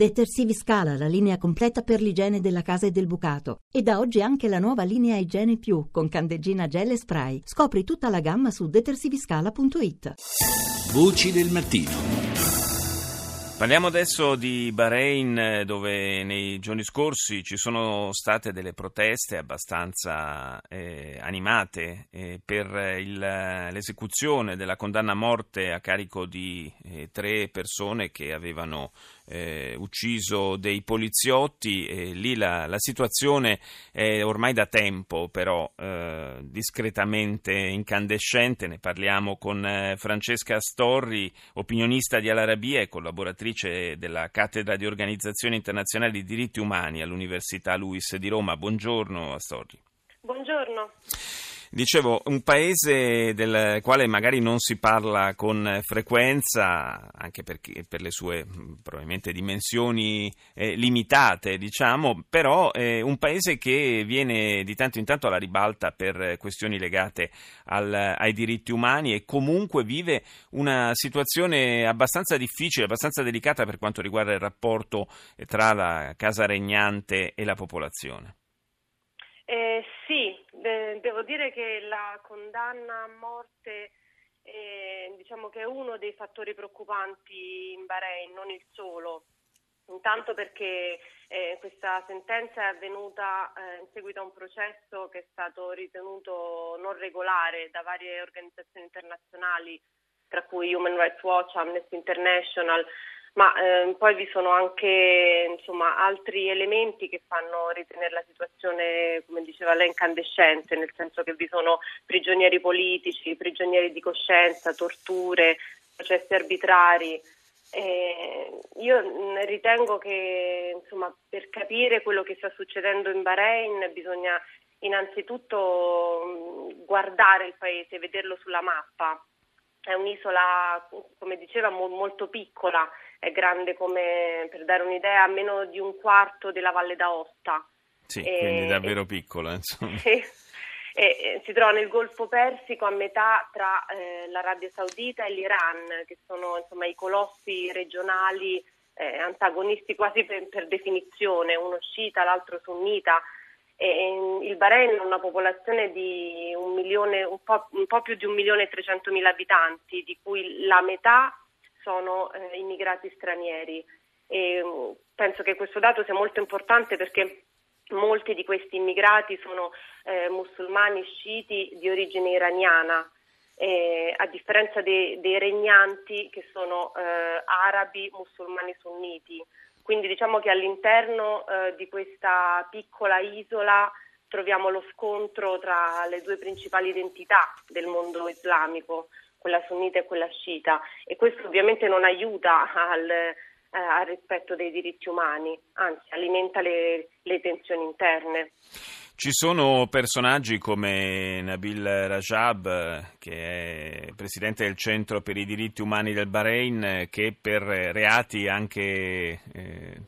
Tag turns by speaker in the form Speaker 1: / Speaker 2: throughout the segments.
Speaker 1: Detersivi Scala, la linea completa per l'igiene della casa e del bucato. E da oggi anche la nuova linea Igiene Più con candeggina gel e spray. Scopri tutta la gamma su detersiviscala.it.
Speaker 2: Voci del mattino.
Speaker 3: Parliamo adesso di Bahrain dove nei giorni scorsi ci sono state delle proteste abbastanza eh, animate eh, per il, l'esecuzione della condanna a morte a carico di eh, tre persone che avevano eh, ucciso dei poliziotti e lì la, la, situazione è ormai da tempo però eh, discretamente incandescente, ne parliamo con eh, Francesca Storri, opinionista di Al-Arabia e collaboratrice della Cattedra di Organizzazione Internazionale di Diritti Umani all'Università Luis di Roma. Buongiorno Storri.
Speaker 4: Buongiorno.
Speaker 3: Dicevo, un paese del quale magari non si parla con frequenza, anche perché, per le sue probabilmente dimensioni eh, limitate, diciamo, però è un paese che viene di tanto in tanto alla ribalta per questioni legate al, ai diritti umani e comunque vive una situazione abbastanza difficile, abbastanza delicata per quanto riguarda il rapporto tra la casa regnante e la popolazione.
Speaker 4: Eh, sì, de- devo dire che la condanna a morte eh, diciamo che è uno dei fattori preoccupanti in Bahrain, non il solo. Intanto perché eh, questa sentenza è avvenuta eh, in seguito a un processo che è stato ritenuto non regolare da varie organizzazioni internazionali, tra cui Human Rights Watch, Amnesty International, ma eh, poi vi sono anche insomma, altri elementi che fanno ritenere la situazione, come diceva lei, incandescente, nel senso che vi sono prigionieri politici, prigionieri di coscienza, torture, processi arbitrari. Eh, io ritengo che insomma, per capire quello che sta succedendo in Bahrain bisogna innanzitutto guardare il paese, vederlo sulla mappa. È un'isola, come diceva, molto piccola è grande come, per dare un'idea, meno di un quarto della Valle d'Aosta.
Speaker 3: Sì, e, quindi davvero e, piccola, insomma.
Speaker 4: Sì. E, si trova nel Golfo Persico a metà tra eh, l'Arabia Saudita e l'Iran, che sono insomma, i colossi regionali eh, antagonisti quasi per, per, definizione, uno sciita, l'altro sunnita. E, il Bahrain ha una popolazione di un, milione, un, po', un po' più di un milione e trecentomila abitanti, di cui la metà sono eh, immigrati stranieri. E, mm, penso che questo dato sia molto importante perché molti di questi immigrati sono eh, musulmani sciiti di origine iraniana, eh, a differenza dei, dei, regnanti che sono eh, arabi musulmani sunniti. Quindi diciamo che all'interno eh, di questa piccola isola troviamo lo scontro tra le due principali identità del mondo islamico, quella sunnita e quella sciita. E questo ovviamente non aiuta al, eh, al rispetto dei diritti umani, anzi alimenta le, le tensioni interne.
Speaker 3: Ci sono personaggi come Nabil Rajab, che è presidente del Centro per i diritti umani del Bahrain, che per reati anche eh,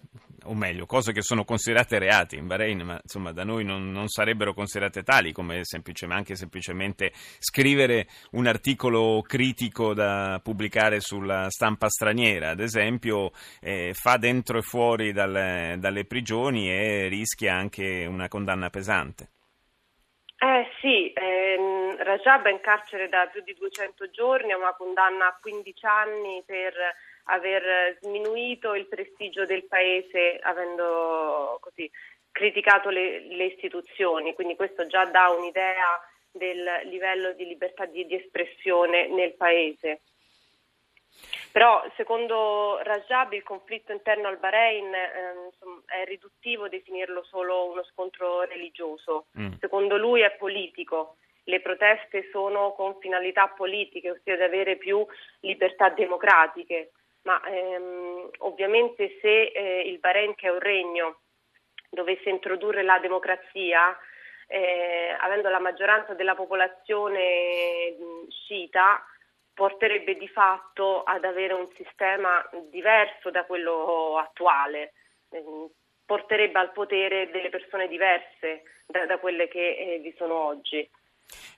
Speaker 3: o meglio, cose che sono considerate reati in Bahrain, ma insomma da noi non, non sarebbero considerate tali, come semplicemente, anche semplicemente scrivere un articolo critico da pubblicare sulla stampa straniera, ad esempio, eh, fa dentro e fuori dalle, dalle prigioni e rischia anche una condanna pesante.
Speaker 4: Eh sì, ehm, Rajab è in carcere da più di 200 giorni, ha una condanna a 15 anni per aver sminuito il prestigio del paese avendo così criticato le, le istituzioni, quindi questo già dà un'idea del livello di libertà di, di espressione nel paese. Però secondo Rajab il conflitto interno al Bahrain eh, insomma, è riduttivo definirlo solo uno scontro religioso. Mm. Secondo lui è politico. Le proteste sono con finalità politiche, ossia di avere più libertà democratiche ma ehm, ovviamente se eh, il Bahrain, che è un regno, dovesse introdurre la democrazia, eh, avendo la maggioranza della popolazione sciita, porterebbe di fatto ad avere un sistema diverso da quello attuale, eh, porterebbe al potere delle persone diverse da, da quelle che eh, vi sono oggi.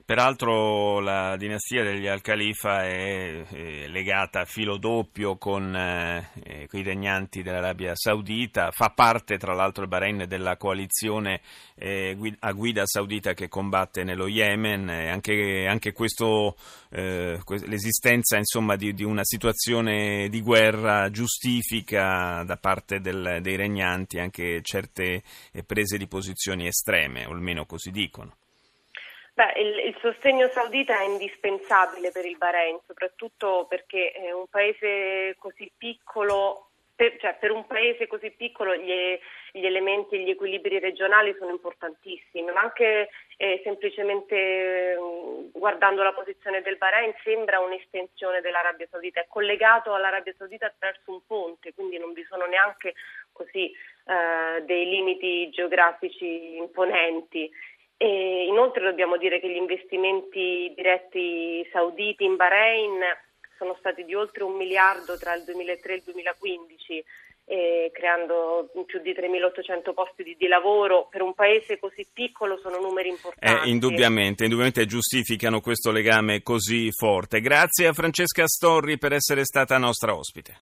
Speaker 3: Peraltro la dinastia degli Al-Khalifa è, è legata a filo doppio con, eh, eh i regnanti dell'Arabia Saudita, fa parte tra l'altro il Bahrain della coalizione eh, a guida saudita che combatte nello Yemen, anche, anche questo, eh, l'esistenza insomma, di, di, una situazione di guerra giustifica da parte del, dei regnanti anche certe eh, prese di posizioni estreme, o almeno così dicono.
Speaker 4: Beh, il, il, sostegno saudita è indispensabile per il Bahrain, soprattutto perché è un paese così piccolo, per, cioè per un paese così piccolo gli, gli elementi, gli equilibri regionali sono importantissimi, ma anche eh, semplicemente mh, guardando la posizione del Bahrain sembra un'estensione dell'Arabia Saudita, è collegato all'Arabia Saudita attraverso un ponte, quindi non vi sono neanche così eh, dei limiti geografici imponenti. E inoltre dobbiamo dire che gli investimenti diretti sauditi in Bahrain sono stati di oltre un miliardo tra il 2003 e il 2015, eh, creando più di 3.800 posti di, di, lavoro. Per un paese così piccolo sono numeri importanti.
Speaker 3: Eh, indubbiamente, indubbiamente giustificano questo legame così forte. Grazie a Francesca Storri per essere stata nostra ospite.